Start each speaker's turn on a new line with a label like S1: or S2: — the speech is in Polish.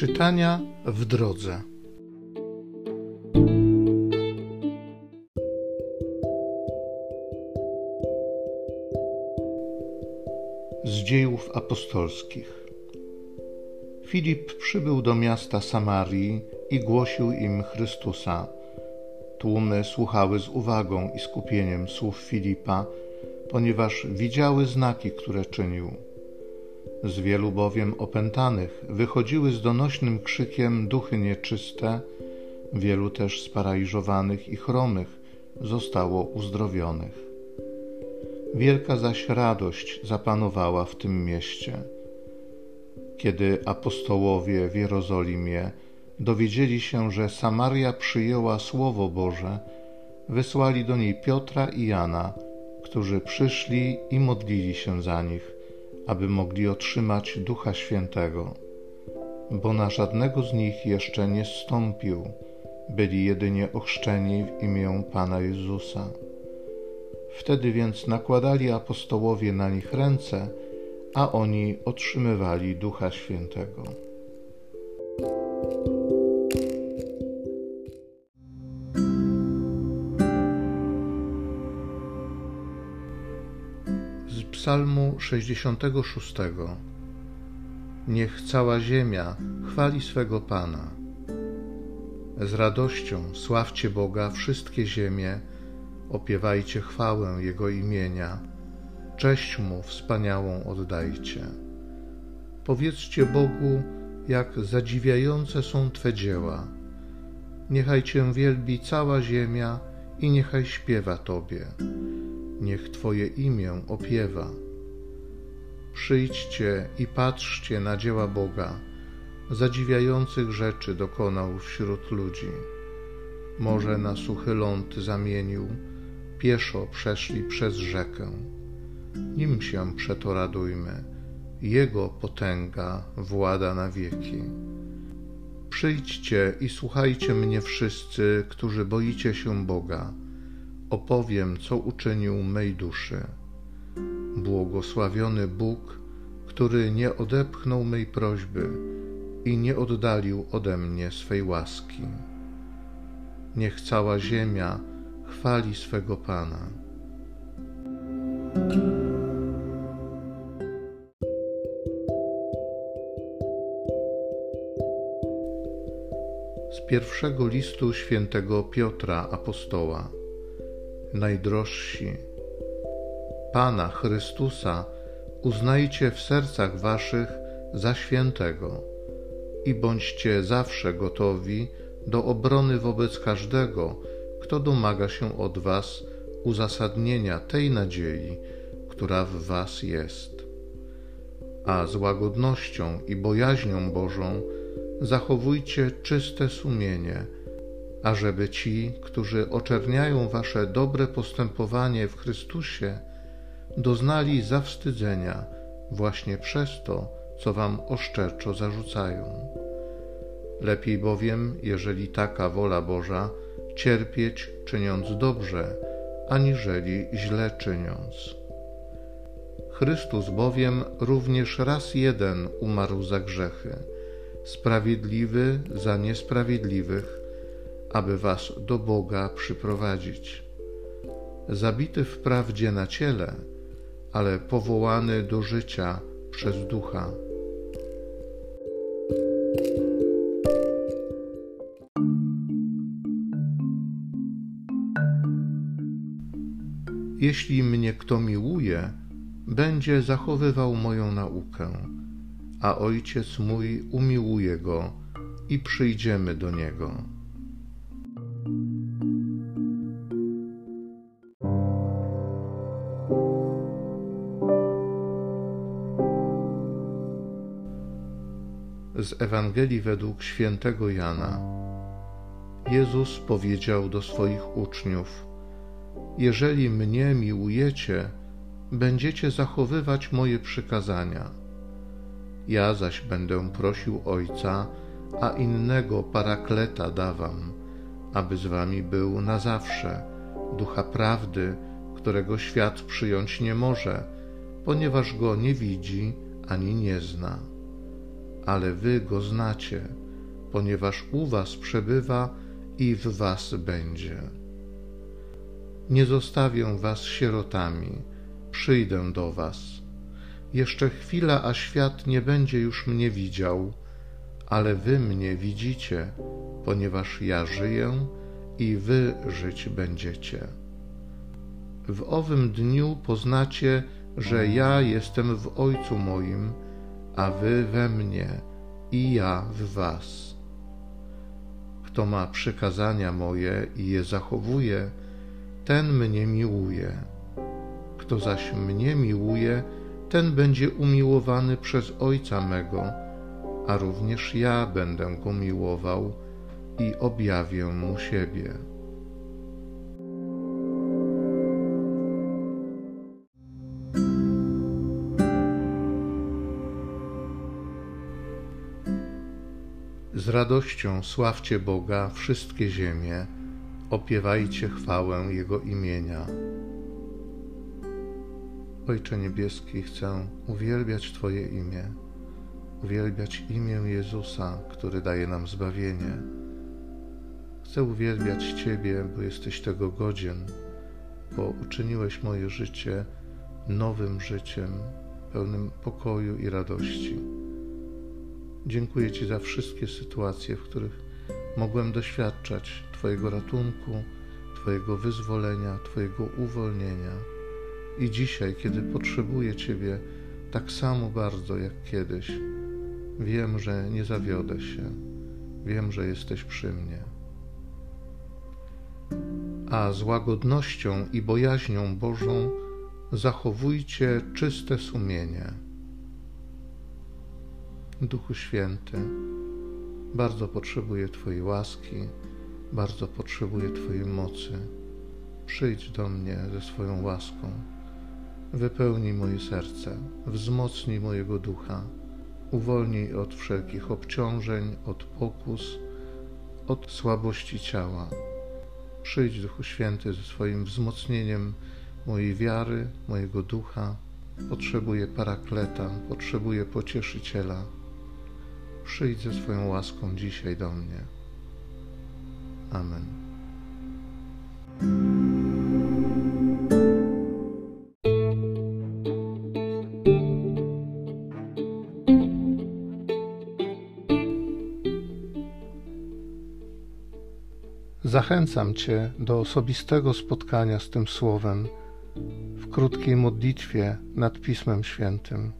S1: Czytania w drodze. Z dziejów apostolskich. Filip przybył do miasta Samarii i głosił im Chrystusa. Tłumy słuchały z uwagą i skupieniem słów Filipa, ponieważ widziały znaki, które czynił. Z wielu bowiem opętanych wychodziły z donośnym krzykiem duchy nieczyste, wielu też sparaliżowanych i chromych zostało uzdrowionych. Wielka zaś radość zapanowała w tym mieście. Kiedy apostołowie w Jerozolimie dowiedzieli się, że Samaria przyjęła Słowo Boże, wysłali do niej Piotra i Jana, którzy przyszli i modlili się za nich aby mogli otrzymać Ducha Świętego, bo na żadnego z nich jeszcze nie stąpił, byli jedynie ochrzczeni w imię Pana Jezusa. Wtedy więc nakładali apostołowie na nich ręce, a oni otrzymywali Ducha Świętego. Psalmu 66. Niech cała ziemia chwali swego Pana. Z radością sławcie Boga wszystkie ziemie, opiewajcie chwałę Jego imienia, cześć Mu wspaniałą oddajcie. Powiedzcie Bogu, jak zadziwiające są Twe dzieła. Niechaj Cię wielbi cała ziemia i niechaj śpiewa Tobie niech Twoje imię opiewa. Przyjdźcie i patrzcie na dzieła Boga, zadziwiających rzeczy dokonał wśród ludzi. Morze na suchy ląd zamienił, pieszo przeszli przez rzekę. Nim się przeto radujmy, Jego potęga włada na wieki. Przyjdźcie i słuchajcie mnie wszyscy, którzy boicie się Boga opowiem, co uczynił mej duszy. Błogosławiony Bóg, który nie odepchnął mej prośby i nie oddalił ode mnie swej łaski. Niech cała ziemia chwali swego Pana. Z pierwszego listu świętego Piotra Apostoła najdrożsi. Pana Chrystusa uznajcie w sercach waszych za świętego i bądźcie zawsze gotowi do obrony wobec każdego, kto domaga się od was uzasadnienia tej nadziei, która w was jest. A z łagodnością i bojaźnią Bożą zachowujcie czyste sumienie ażeby ci, którzy oczerniają wasze dobre postępowanie w Chrystusie, doznali zawstydzenia właśnie przez to, co wam oszczerczo zarzucają. Lepiej bowiem, jeżeli taka wola Boża, cierpieć czyniąc dobrze, aniżeli źle czyniąc. Chrystus bowiem również raz jeden umarł za grzechy, sprawiedliwy za niesprawiedliwych, aby was do Boga przyprowadzić. Zabity wprawdzie na ciele, ale powołany do życia przez ducha. Jeśli mnie kto miłuje, będzie zachowywał moją naukę, a Ojciec mój umiłuje go i przyjdziemy do niego. Z Ewangelii według świętego Jana. Jezus powiedział do swoich uczniów: Jeżeli mnie miłujecie, będziecie zachowywać moje przykazania. Ja zaś będę prosił Ojca, a innego parakleta dawam, aby z wami był na zawsze, ducha prawdy, którego świat przyjąć nie może, ponieważ go nie widzi ani nie zna ale wy go znacie, ponieważ u was przebywa i w was będzie. Nie zostawię was sierotami, przyjdę do was. Jeszcze chwila, a świat nie będzie już mnie widział, ale wy mnie widzicie, ponieważ ja żyję i wy żyć będziecie. W owym dniu poznacie, że ja jestem w Ojcu moim, a wy we mnie i ja w was. Kto ma przykazania moje i je zachowuje, ten mnie miłuje. Kto zaś mnie miłuje, ten będzie umiłowany przez Ojca mego, a również ja będę go miłował i objawię mu siebie. Z radością sławcie Boga wszystkie ziemie, opiewajcie chwałę Jego imienia. Ojcze Niebieski, chcę uwielbiać Twoje imię, uwielbiać imię Jezusa, który daje nam zbawienie. Chcę uwielbiać Ciebie, bo jesteś tego godzien, bo uczyniłeś moje życie nowym życiem, pełnym pokoju i radości. Dziękuję Ci za wszystkie sytuacje, w których mogłem doświadczać Twojego ratunku, Twojego wyzwolenia, Twojego uwolnienia. I dzisiaj, kiedy potrzebuję Ciebie tak samo bardzo jak kiedyś, wiem, że nie zawiodę się. Wiem, że jesteś przy mnie. A z łagodnością i bojaźnią Bożą zachowujcie czyste sumienie. Duchu Święty, bardzo potrzebuję Twojej łaski, bardzo potrzebuję Twojej mocy. Przyjdź do mnie ze swoją łaską. Wypełnij moje serce, wzmocnij mojego ducha, uwolnij od wszelkich obciążeń, od pokus, od słabości ciała. Przyjdź, Duchu Święty, ze swoim wzmocnieniem mojej wiary, mojego ducha. Potrzebuję parakleta, potrzebuję pocieszyciela. Przyjdź ze swoją łaską dzisiaj do mnie. Amen. Zachęcam Cię do osobistego spotkania z tym Słowem w krótkiej modlitwie nad Pismem Świętym.